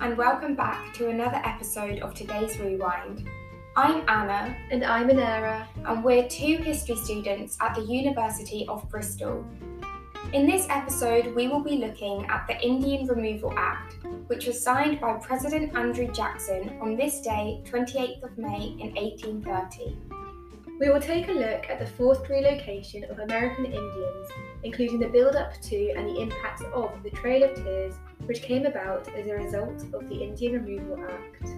and welcome back to another episode of today's Rewind. I'm Anna, And I'm Anera. and we're two history students at the University of Bristol. In this episode, we will be looking at the Indian Removal Act, which was signed by President Andrew Jackson on this day, 28th of May in 1830. We will take a look at the forced relocation of American Indians, including the build up to and the impact of the Trail of Tears, which came about as a result of the Indian Removal Act.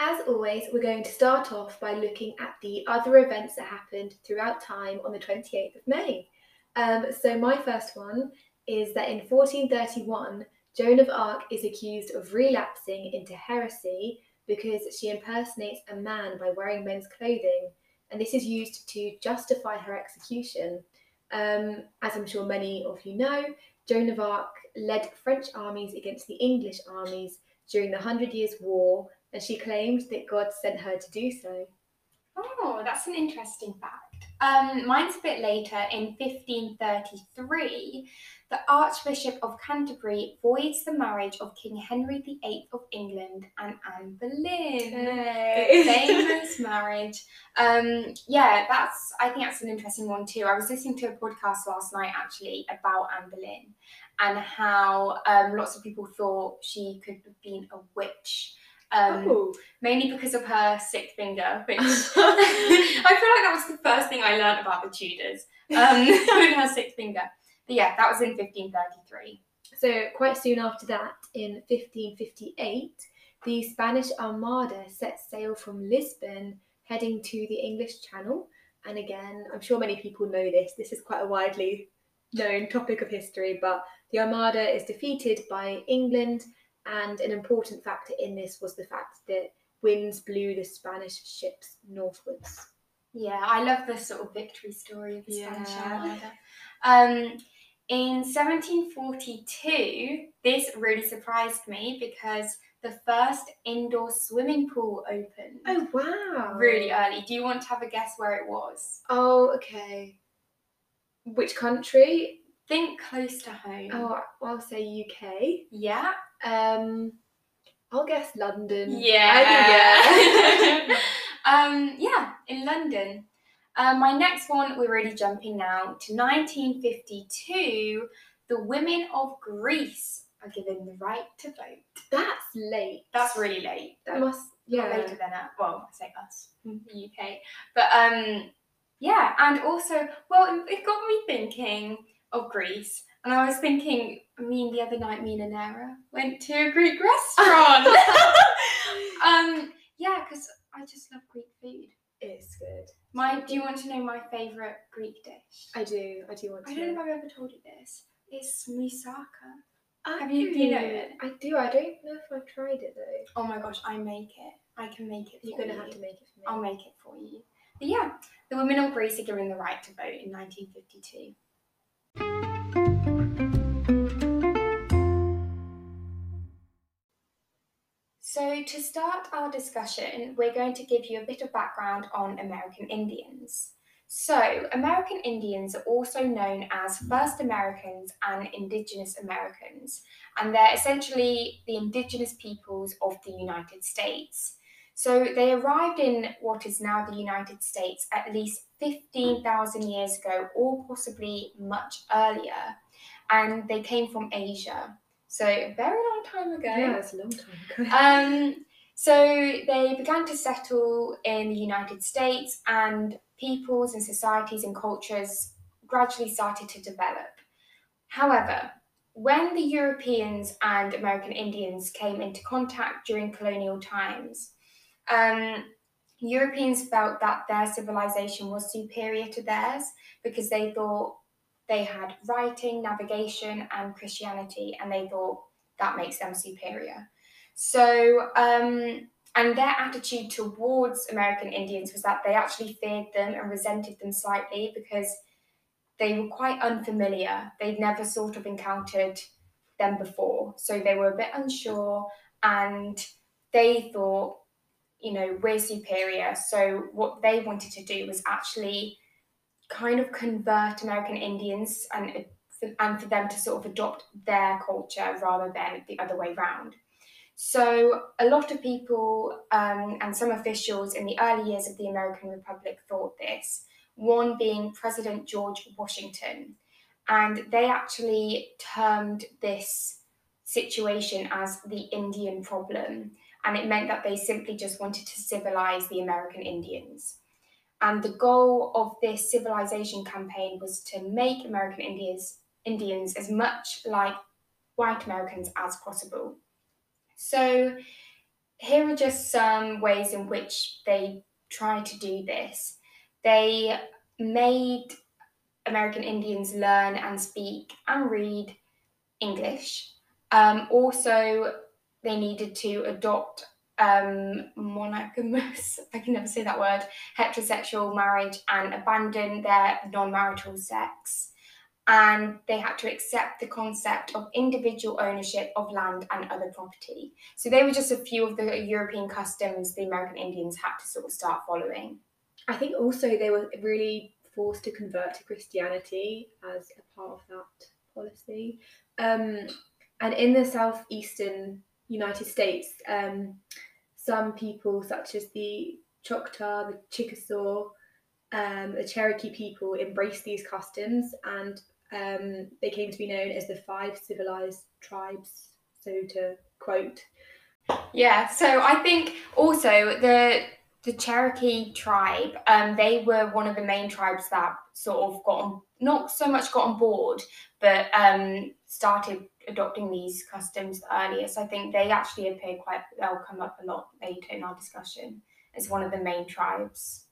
As always, we're going to start off by looking at the other events that happened throughout time on the 28th of May. Um, so, my first one is that in 1431, Joan of Arc is accused of relapsing into heresy because she impersonates a man by wearing men's clothing, and this is used to justify her execution. Um, as I'm sure many of you know, Joan of Arc led French armies against the English armies during the Hundred Years' War, and she claimed that God sent her to do so. Oh, that's an interesting fact. Um, mine's a bit later in 1533. The Archbishop of Canterbury voids the marriage of King Henry VIII of England and Anne Boleyn. The famous marriage. Um, yeah, that's. I think that's an interesting one too. I was listening to a podcast last night actually about Anne Boleyn and how um, lots of people thought she could have been a witch. Um, oh, mainly because of her sixth finger, which I feel like that was the first thing I learned about the Tudors, um, with her sixth finger. But yeah, that was in 1533. so quite soon after that, in 1558, the Spanish Armada set sail from Lisbon, heading to the English Channel. And again, I'm sure many people know this. This is quite a widely known topic of history, but the Armada is defeated by England, and an important factor in this was the fact that winds blew the Spanish ships northwards. Yeah, I love the sort of victory story of the Spanish Armada. Um, in 1742, this really surprised me because the first indoor swimming pool opened Oh wow! really early. Do you want to have a guess where it was? Oh, okay. Which country? Think close to home. Oh, I'll say UK. Yeah. Um, I'll guess London. Yeah. I think yeah. um, yeah, in London. Um, my next one, we're really jumping now to 1952. The women of Greece are given the right to vote. That's late. That's really late. That must. Yeah. later than that. Well, I say us, the UK. But um, yeah, and also, well, it, got me thinking of Greece. And I was thinking, me and the other night, me and Anera went to a Greek restaurant. um, yeah, because I just love Greek food. It's good. My, do you want to know my favourite Greek dish? I do. I do want to. I don't know if I've ever told you this. It's moussaka. Oh, Have you- do you know it? I do. I don't know if I've tried it though. Oh my gosh, I make it. I can make it. You're for gonna you. have to make it for me. I'll make it for you. But yeah, the women of Greece are given the right to vote in 1952. So, to start our discussion, we're going to give you a bit of background on American Indians. So, American Indians are also known as First Americans and Indigenous Americans, and they're essentially the indigenous peoples of the United States. So they arrived in what is now the United States at least 15,000 years ago, or possibly much earlier. And they came from Asia. So a very long time ago. Yeah, it's a long time ago. Um, so they began to settle in the United States, and peoples and societies and cultures gradually started to develop. However, when the Europeans and American Indians came into contact during colonial times, um, Europeans felt that their civilization was superior to theirs because they thought they had writing, navigation, and Christianity, and they thought that makes them superior. So, um, and their attitude towards American Indians was that they actually feared them and resented them slightly because they were quite unfamiliar. They'd never sort of encountered them before. So they were a bit unsure and they thought, you know, we're superior. So what they wanted to do was actually kind of convert American Indians and for, and for them to sort of adopt their culture rather than the other way round. So, a lot of people um, and some officials in the early years of the American Republic thought this, one being President George Washington. And they actually termed this situation as the Indian problem. And it meant that they simply just wanted to civilize the American Indians. And the goal of this civilization campaign was to make American Indians, Indians as much like white Americans as possible. So, here are just some ways in which they tried to do this. They made American Indians learn and speak and read English. Um, also, they needed to adopt um, monogamous, I can never say that word, heterosexual marriage and abandon their non marital sex and they had to accept the concept of individual ownership of land and other property. So they were just a few of the European customs the American Indians had to sort of start following. I think also they were really forced to convert to Christianity as a part of that policy. Um, and in the southeastern United States, um, some people, such as the Choctaw, the Chickasaw, um, the Cherokee people, embraced these customs and um, they came to be known as the five civilized tribes, so to quote. Yeah, so I think also the the Cherokee tribe, um, they were one of the main tribes that sort of got on, not so much got on board, but um, started adopting these customs earlier. So I think they actually appear quite, they'll come up a lot later in our discussion as one of the main tribes.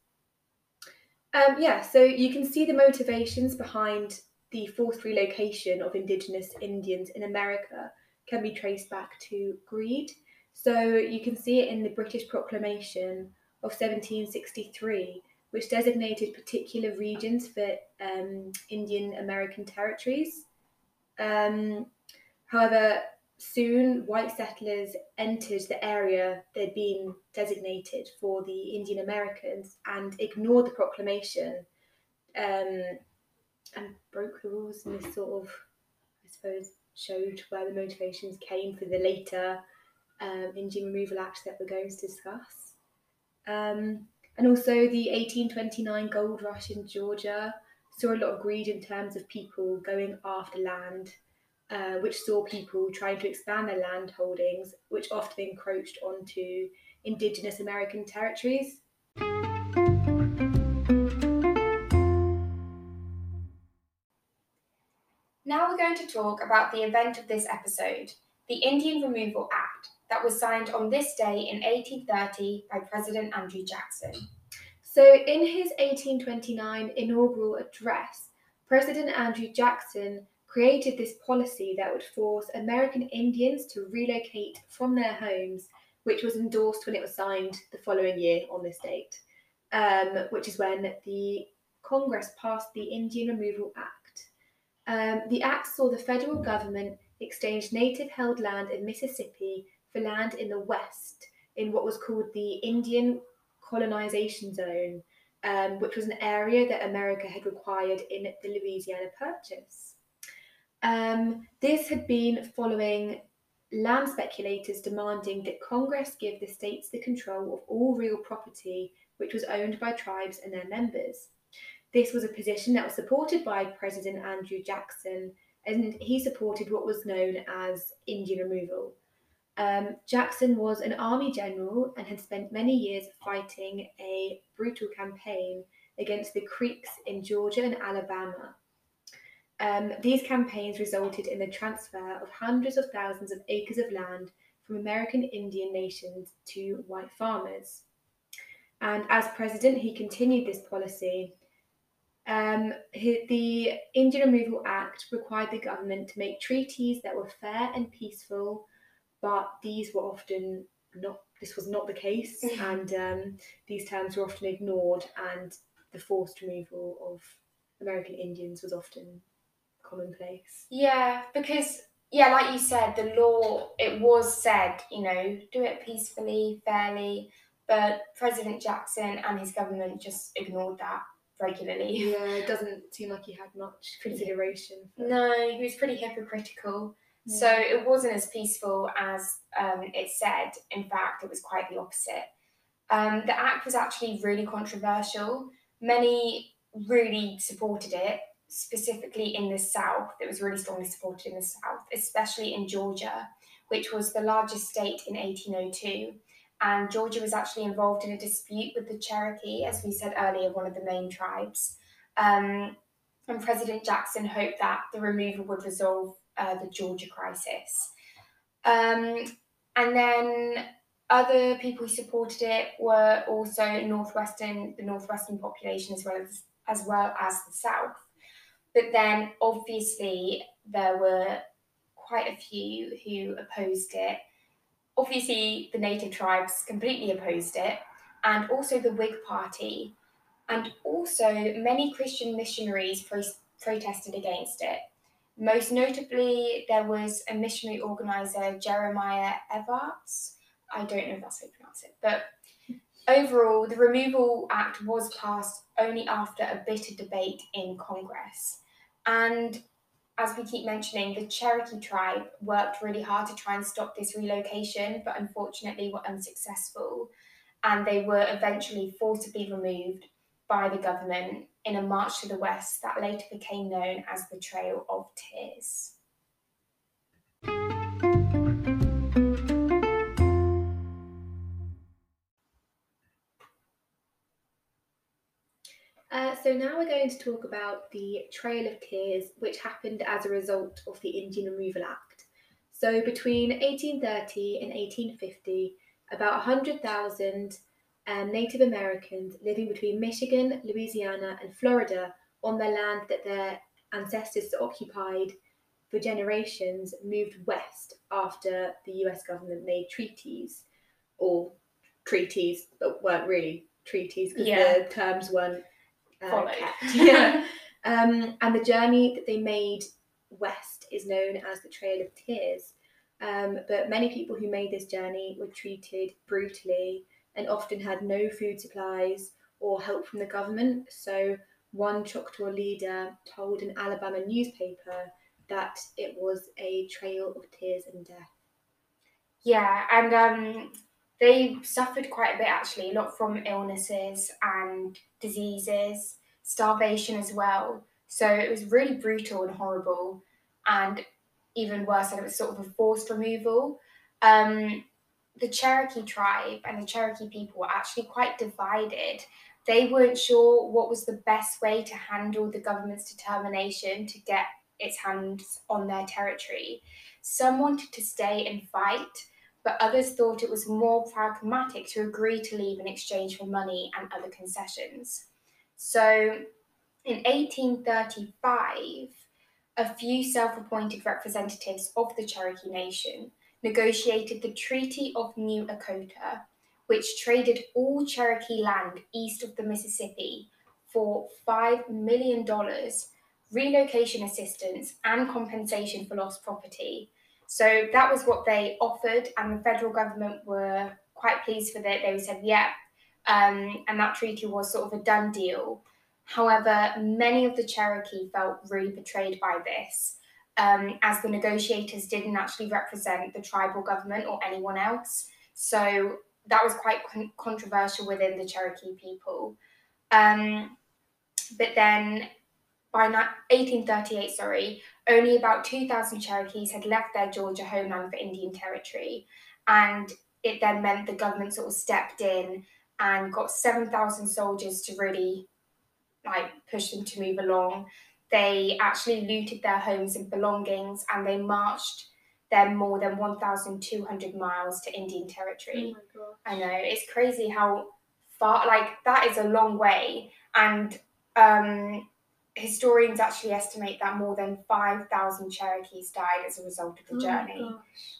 Um, yeah, so you can see the motivations behind the forced relocation of Indigenous Indians in America can be traced back to greed. So you can see it in the British Proclamation of 1763, which designated particular regions for um, Indian American territories. Um, however, soon white settlers entered the area they'd been designated for the Indian Americans and ignored the proclamation. Um, and broke the rules, and this sort of, I suppose, showed where the motivations came for the later um, Indian Removal Act that we're going to discuss. Um, and also the 1829 gold rush in Georgia saw a lot of greed in terms of people going after land, uh, which saw people trying to expand their land holdings, which often encroached onto indigenous American territories. Now we're going to talk about the event of this episode, the Indian Removal Act, that was signed on this day in 1830 by President Andrew Jackson. So, in his 1829 inaugural address, President Andrew Jackson created this policy that would force American Indians to relocate from their homes, which was endorsed when it was signed the following year on this date, um, which is when the Congress passed the Indian Removal Act. Um, the act saw the federal government exchange native held land in Mississippi for land in the West in what was called the Indian Colonization Zone, um, which was an area that America had required in the Louisiana Purchase. Um, this had been following land speculators demanding that Congress give the states the control of all real property which was owned by tribes and their members. This was a position that was supported by President Andrew Jackson, and he supported what was known as Indian removal. Um, Jackson was an army general and had spent many years fighting a brutal campaign against the Creeks in Georgia and Alabama. Um, these campaigns resulted in the transfer of hundreds of thousands of acres of land from American Indian nations to white farmers. And as president, he continued this policy um, the Indian Removal Act required the government to make treaties that were fair and peaceful, but these were often not. This was not the case, and um, these terms were often ignored, and the forced removal of American Indians was often commonplace. Yeah, because yeah, like you said, the law it was said, you know, do it peacefully, fairly, but President Jackson and his government just ignored that regularly. Yeah, it doesn't seem like he had much consideration. For... No, he was pretty hypocritical. Yeah. So it wasn't as peaceful as um, it said. In fact, it was quite the opposite. Um, the act was actually really controversial. Many really supported it, specifically in the South. It was really strongly supported in the South, especially in Georgia, which was the largest state in 1802. And Georgia was actually involved in a dispute with the Cherokee, as we said earlier, one of the main tribes. Um, and President Jackson hoped that the removal would resolve uh, the Georgia crisis. Um, and then other people who supported it were also northwestern, the northwestern population as well as as well as the south. But then obviously there were quite a few who opposed it. Obviously, the native tribes completely opposed it, and also the Whig Party, and also many Christian missionaries pro- protested against it. Most notably, there was a missionary organizer, Jeremiah Evarts. I don't know if that's how you pronounce it, but overall, the Removal Act was passed only after a bitter debate in Congress. And as we keep mentioning, the Cherokee tribe worked really hard to try and stop this relocation, but unfortunately were unsuccessful. And they were eventually forcibly removed by the government in a march to the west that later became known as the Trail of Tears. Uh, so now we're going to talk about the Trail of Tears, which happened as a result of the Indian Removal Act. So between 1830 and 1850, about 100,000 um, Native Americans living between Michigan, Louisiana, and Florida on the land that their ancestors occupied for generations moved west after the US government made treaties, or treaties that weren't really treaties because yeah. the terms weren't uh, kept. yeah. Um, and the journey that they made west is known as the Trail of Tears. Um, but many people who made this journey were treated brutally and often had no food supplies or help from the government. So, one Choctaw leader told an Alabama newspaper that it was a trail of tears and death. Yeah, and um, they suffered quite a bit actually, a lot from illnesses and diseases, starvation as well. So it was really brutal and horrible, and even worse, that it was sort of a forced removal. Um, the Cherokee tribe and the Cherokee people were actually quite divided. They weren't sure what was the best way to handle the government's determination to get its hands on their territory. Some wanted to stay and fight, but others thought it was more pragmatic to agree to leave in exchange for money and other concessions. So in 1835, a few self appointed representatives of the Cherokee Nation negotiated the Treaty of New Echota, which traded all Cherokee land east of the Mississippi for $5 million, relocation assistance, and compensation for lost property. So that was what they offered, and the federal government were quite pleased with it. They said, yeah. Um, and that treaty was sort of a done deal. However, many of the Cherokee felt really betrayed by this um, as the negotiators didn't actually represent the tribal government or anyone else. So that was quite con- controversial within the Cherokee people. Um, but then by 1838, sorry, only about 2,000 Cherokees had left their Georgia homeland for Indian Territory. And it then meant the government sort of stepped in and got 7,000 soldiers to really like push them to move along. They actually looted their homes and belongings and they marched them more than 1,200 miles to Indian Territory. Oh I know, it's crazy how far, like, that is a long way. And um, historians actually estimate that more than 5,000 Cherokees died as a result of the oh journey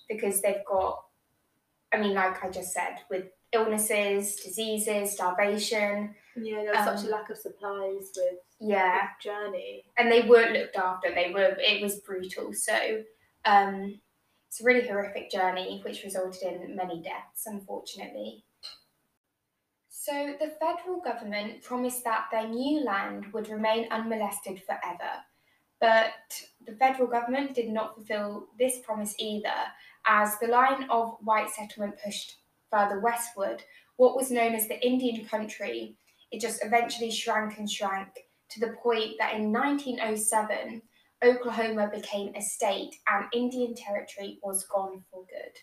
because they've got, I mean, like I just said, with illnesses, diseases, starvation. Yeah, there was um, such a um, lack of supplies with yeah journey, and they weren't looked after. They were it was brutal. So um, it's a really horrific journey, which resulted in many deaths, unfortunately. So the federal government promised that their new land would remain unmolested forever. But the federal government did not fulfill this promise either, as the line of white settlement pushed further westward, what was known as the Indian country, it just eventually shrank and shrank to the point that in 1907, Oklahoma became a state and Indian territory was gone for good.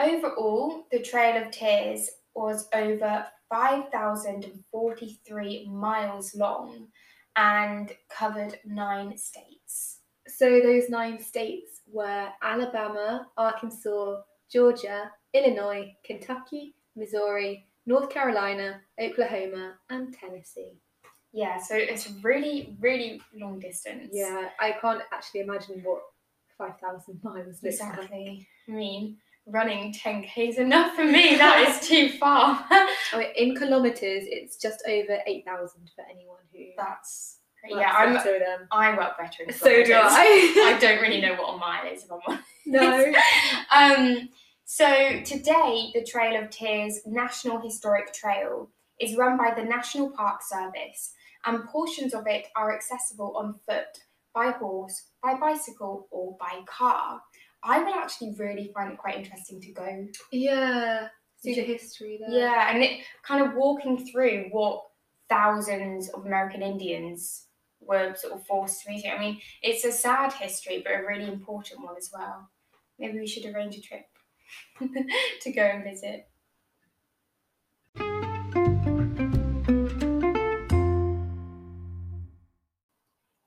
Overall, the Trail of Tears was over 5,043 miles long and covered nine states. So those nine states were Alabama, Arkansas, Georgia, Illinois, Kentucky, Missouri, North Carolina, Oklahoma, and Tennessee. Yeah, so it's really, really long distance. Yeah, I can't actually imagine what 5,000 miles looks like. exactly. I mean, running 10k is enough for me. That is too far. Oh, in kilometres, it's just over 8,000 for anyone who. That's yeah. I'm. than- I work better in So do. I. I don't really know what a mile is if I'm honest. No. Um, so today, the Trail of Tears National Historic Trail is run by the National Park Service, and portions of it are accessible on foot, by horse, by bicycle, or by car. I would actually really find it quite interesting to go. Yeah. See the history there. Yeah, and it kind of walking through what thousands of American Indians were sort of forced to meet. I mean, it's a sad history, but a really important one as well. Maybe we should arrange a trip to go and visit.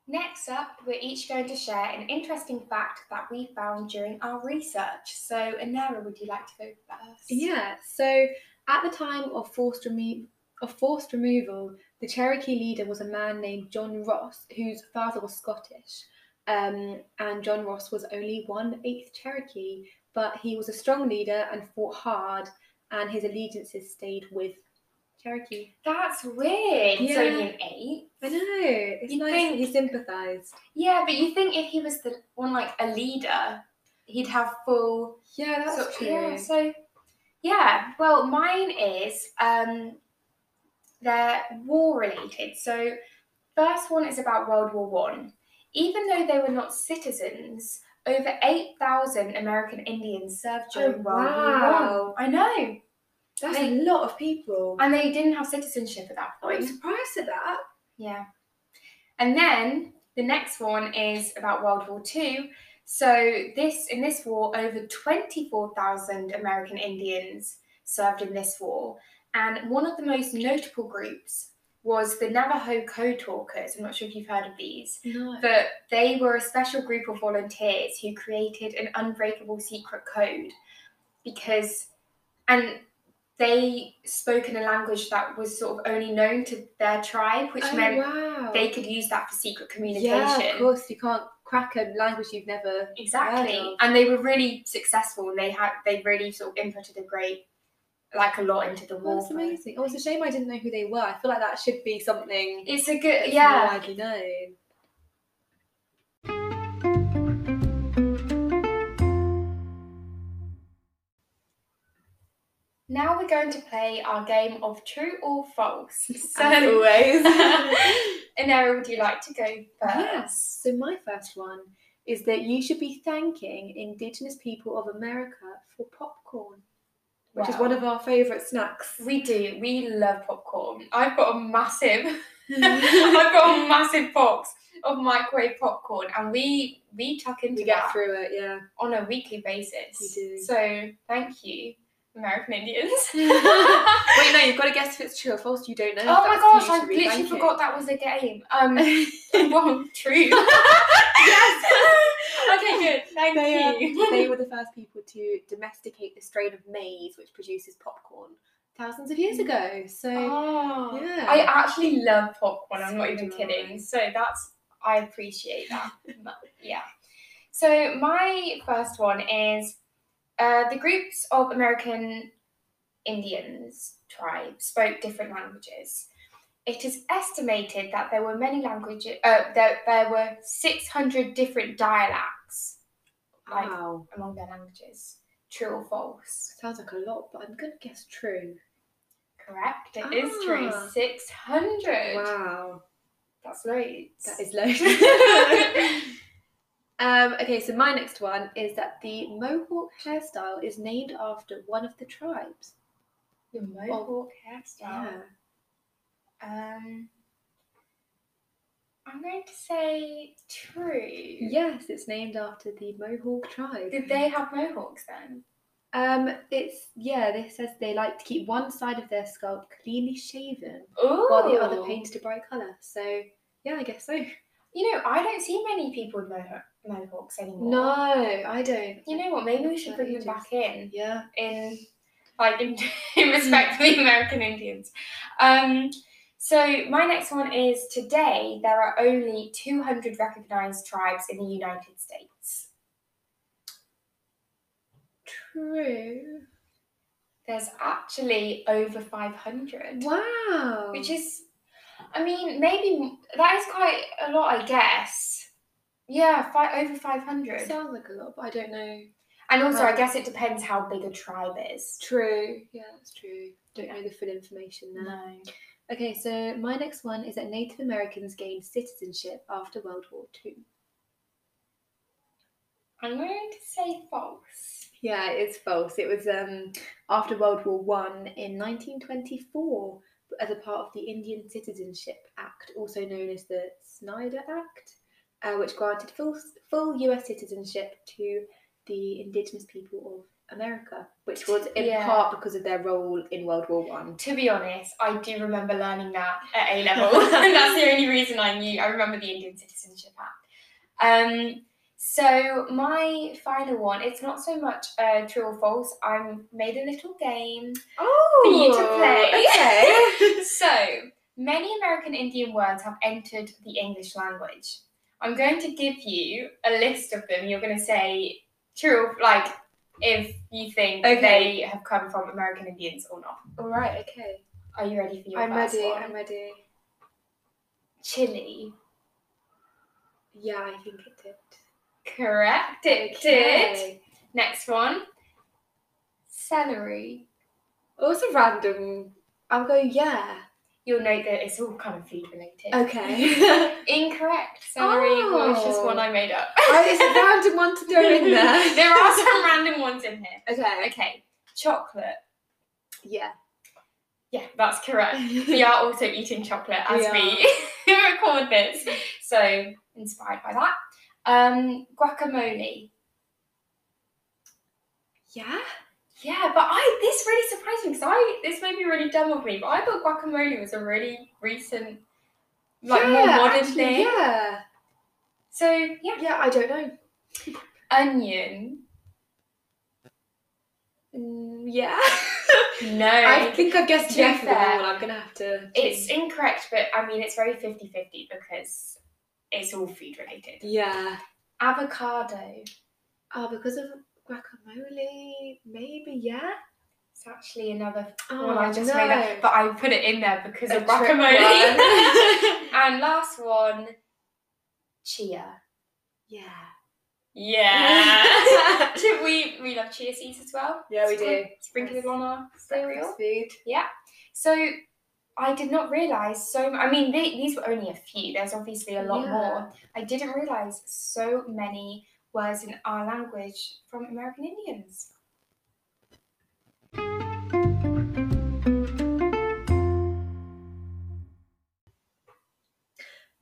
Next up, we're each going to share an interesting fact that we found during our research. So, Anera, would you like to go first? Yeah. So at the time of forced remo- of forced removal, the Cherokee leader was a man named John Ross, whose father was Scottish. Um, and John Ross was only one eighth Cherokee, but he was a strong leader and fought hard, and his allegiances stayed with Cherokee. That's weird. He's Yeah. only an eight. I know. It's You'd nice that he sympathised. Yeah, but you think if he was the one like a leader, he'd have full. Yeah, that's so, true. Yeah, so yeah. Well, mine is um, they're war related. So first one is about World War One. Even though they were not citizens, over eight thousand American Indians served during Oh, World wow. War One. I know, That's They- a lot of people. and they didn't have citizenship at that I'm point. surprised at that. Yeah. And then the next one is about World War Two. So this in this war, over twenty-four thousand American Indians served in this war, and one of the most notable groups was the Navajo Code Talkers. I'm not sure if you've heard of these, No. but they were a special group of volunteers who created an unbreakable secret code because, and they spoke in a language that was sort of only known to their tribe, which oh, meant wow. they could use that for secret communication. Yeah, of course. You can't crack a language you've never Exactly. And they were really successful and they had they really sort of inputted a great like a lot into the war. that's amazing. Oh, it's a shame I didn't know who they were. I feel like that should be something It's a good more yeah. widely known. Now we're going to play our game of true or false. So As always. Anera, would you like to go first? yes. So my first one is that you should be thanking Indigenous people of America for popcorn, which is one of our favourite snacks. We do. We love popcorn. I've got a massive I've got a massive box of microwave popcorn and we we tuck into we get that through it, yeah. on a weekly basis. We do. So thank you, American Indians. Wait, no, you've got to guess if it's true or false. You don't know. Oh my gosh, I literally forgot that was a game. Um well, true. yes. okay, good. Thank They, um, you. they were the first people to domesticate the strain of maize, which produces popcorn, thousands of years ago. So Oh, yeah. I actually love popcorn. I'm not even kidding. So that's I appreciate that. But, yeah. So my first one is uh, the groups of American Indians tribes spoke different languages. It is estimated that there were many languages. Uh, there, there were 600 different dialects like wow, among their languages. True or false? sounds like a lot, but I'm gonna guess true. Correct. It is true. Ah. 600. Wow, That's loads. that is low. um, okay, so my next one is that the mohawk hairstyle is named after one of the tribes. Your mohawk hairstyle. Um, I'm going to say true. Yes, it's named after the Mohawk tribe. Did they have mohawks then? Um, it's yeah. This says they like to keep one side of their scalp cleanly shaven, Oh, while the other painted a bright colour. So yeah, I guess so. You know, I don't see many people with moha- mohawks anymore. No, I don't. You know what? Maybe we should bring them back in, Yeah. in like in, in respect to the American Indians. Um, so my next one is today there are only 200 recognized tribes in the United States. True. There's actually over 500. Wow. Which is, I mean, maybe that is quite a lot, I guess. Yeah, fi- over 500. sounds like a lot, but I don't know. and also, I um, guess it depends how big a tribe is. True. Yeah, that's true. Don't know the full information there. No. Okay, so my next one is that Native Americans gained citizenship after World War Two. I'm going to say false. Yeah, it's false. It was um, after World War One in 1924 as a part of the Indian Citizenship Act, also known as the Snyder Act, uh, which granted full full U.S. citizenship to the indigenous people of America, which was in Yeah. part because of their role in World War One. To be honest, I do remember learning that at A level, and that's the only reason I knew. I remember the Indian Citizenship Act. Um, so my final one, it's not so much uh, true or false. I made a little game Oh, for you to play. Okay. so many American Indian words have entered the English language. I'm going to give you a list of them. You're going to say true, like if you think Okay. they have come from American Indians or not. All right. Okay. Are you ready for your I'm first ready. one? I'm ready. Chili. Yeah, I think it did. Correct. It did. Next one. Celery. Oh, also random. I'm going yeah. You'll note that it's all kind of food related. Okay. Incorrect. Celery was just Oh. one I made up. oh, it's a random one to throw in there. there are some random ones in here. Okay. Okay. Chocolate. Yeah. Yeah, that's correct. we are also eating chocolate as We we record this. So inspired by that. Um, guacamole. Yeah. Yeah, but I this really surprised me because I this may be really dumb of me, but I thought guacamole was a really recent, like more modern actually, thing. Yeah. So yeah, Yeah, I don't know. onion. Mm, yeah. No, I think I've guessed To two be for them fair. I'm gonna have to. it's incorrect, but I mean it's very 50-50 because it's all food related. Yeah. Avocado. Oh, because of guacamole, maybe. Yeah. It's actually another Oh, one I just no. made up, but I put it in there because A of guacamole. and last one, chia. yeah. Yeah. We we love chia seeds as well? Yeah, we do. Sprinkle it on our cereal. Food. So I did not realize so. I mean, they, these were only a few. There's obviously a lot Yeah. more. I didn't realize so many words in our language from American Indians.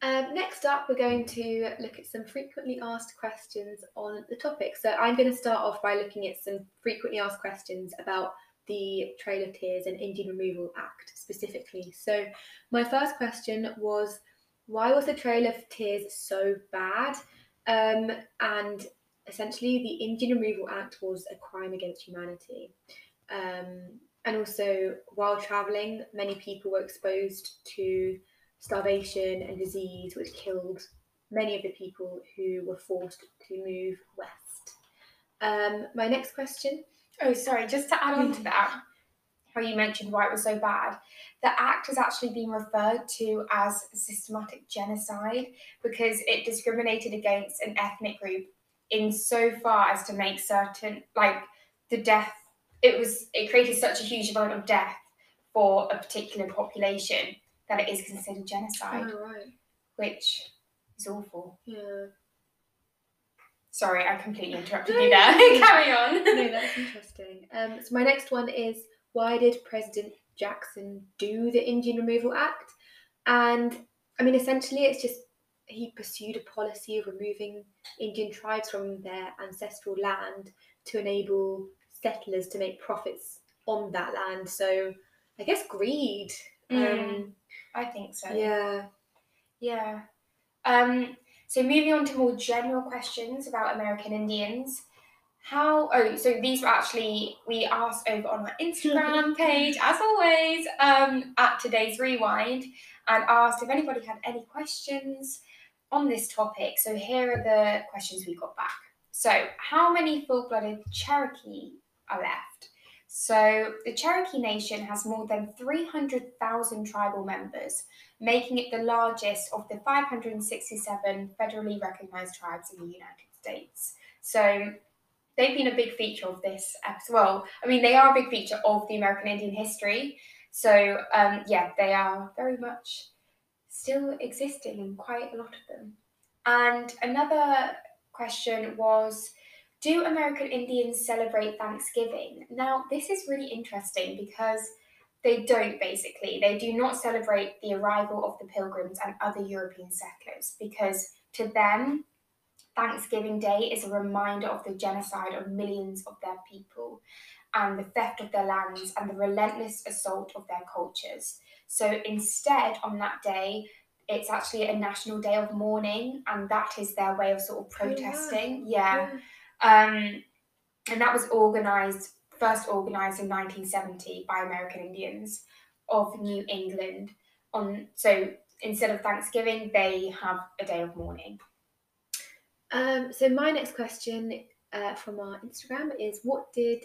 Um, next up, we're going to look at some frequently asked questions on the topic. So I'm going to start off by looking at some frequently asked questions about the Trail of Tears and Indian Removal Act specifically. So my first question was, why was the Trail of Tears so bad? Um, and essentially, the Indian Removal Act was a crime against humanity. Um, and also, while travelling, many people were exposed to starvation and disease, which killed many of the people who were forced to move west. Um, my next question. Oh, sorry, just to add on to that, how you mentioned why it was so bad, the act has actually been referred to as systematic genocide because it discriminated against an ethnic group in so far as to make certain, like the death, it was, it created such a huge amount of death for a particular population, that it is considered genocide, Oh, right. which is awful. Yeah. Sorry, I completely interrupted you there. Carry on. no, that's interesting. Um, so my next one is why did President Jackson do the Indian Removal Act? And I mean, essentially, it's just he pursued a policy of removing Indian tribes from their ancestral land to enable settlers to make profits on that land. So I guess greed. Um, Mm, I think so. yeah. Yeah. Um, so moving on to more general questions about American Indians. How oh so these were actually we asked over on our Instagram page as always um, at today's rewind and asked if anybody had any questions on this topic. So here are the questions we got back. So how many full-blooded Cherokee are left? So the Cherokee Nation has more than 300,000 tribal members making it the largest of the 567 federally recognized tribes in the United States. So they've been a big feature of this as Well, I mean, they are a big feature of the American Indian history. So, um, yeah, they are very much still existing in quite a lot of them. And another question was Do American Indians celebrate Thanksgiving? Now, this is really interesting because they don't basically. They do not celebrate the arrival of the pilgrims and other European settlers because to them, Thanksgiving Day is a reminder of the genocide of millions of their people and the theft of their lands and the relentless assault of their cultures. So instead, on that day, it's actually a national day of mourning, and that is their way of sort of Oh, protesting. yeah. Um, and that was organized, first organized in 1970 by American Indians of New England. On so instead of Thanksgiving, they have a day of mourning. Um, so my next question uh, from our Instagram is what did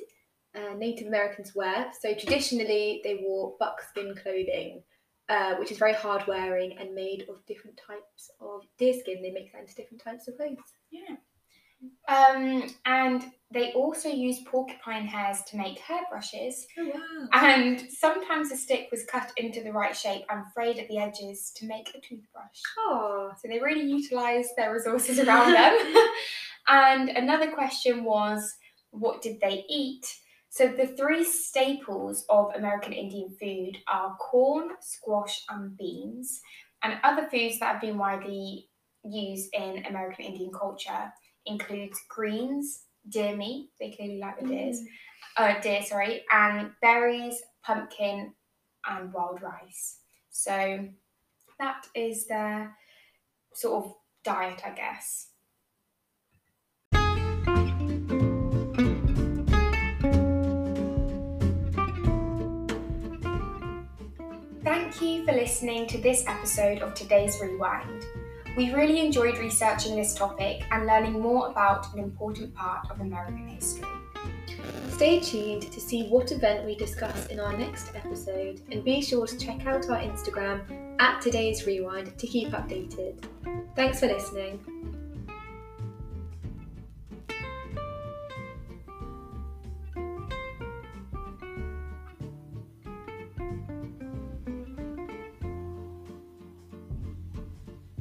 uh, Native Americans wear? So traditionally they wore buckskin clothing, uh, which is very hard wearing and made of different types of deerskin. They make that into different types of clothes. Yeah. Um, and they also used porcupine hairs to make hairbrushes. Oh wow! And sometimes a stick was cut into the right shape and frayed at the edges to make a toothbrush. Oh, So they really utilised their resources around them. and another question was, what did they eat? So the three staples of American Indian food are corn, squash, and beans. And other foods that have been widely used in American Indian culture includes greens, deer meat, they clearly like the deers, uh, deer, sorry, and berries, pumpkin, and wild rice. So that is their sort of diet, I guess. Thank you for listening to this episode of today's Rewind. We really enjoyed researching this topic and learning more about an important part of American history. Stay tuned to see what event we discuss in our next episode, and be sure to check out our Instagram at today's rewind to keep updated. Thanks for listening.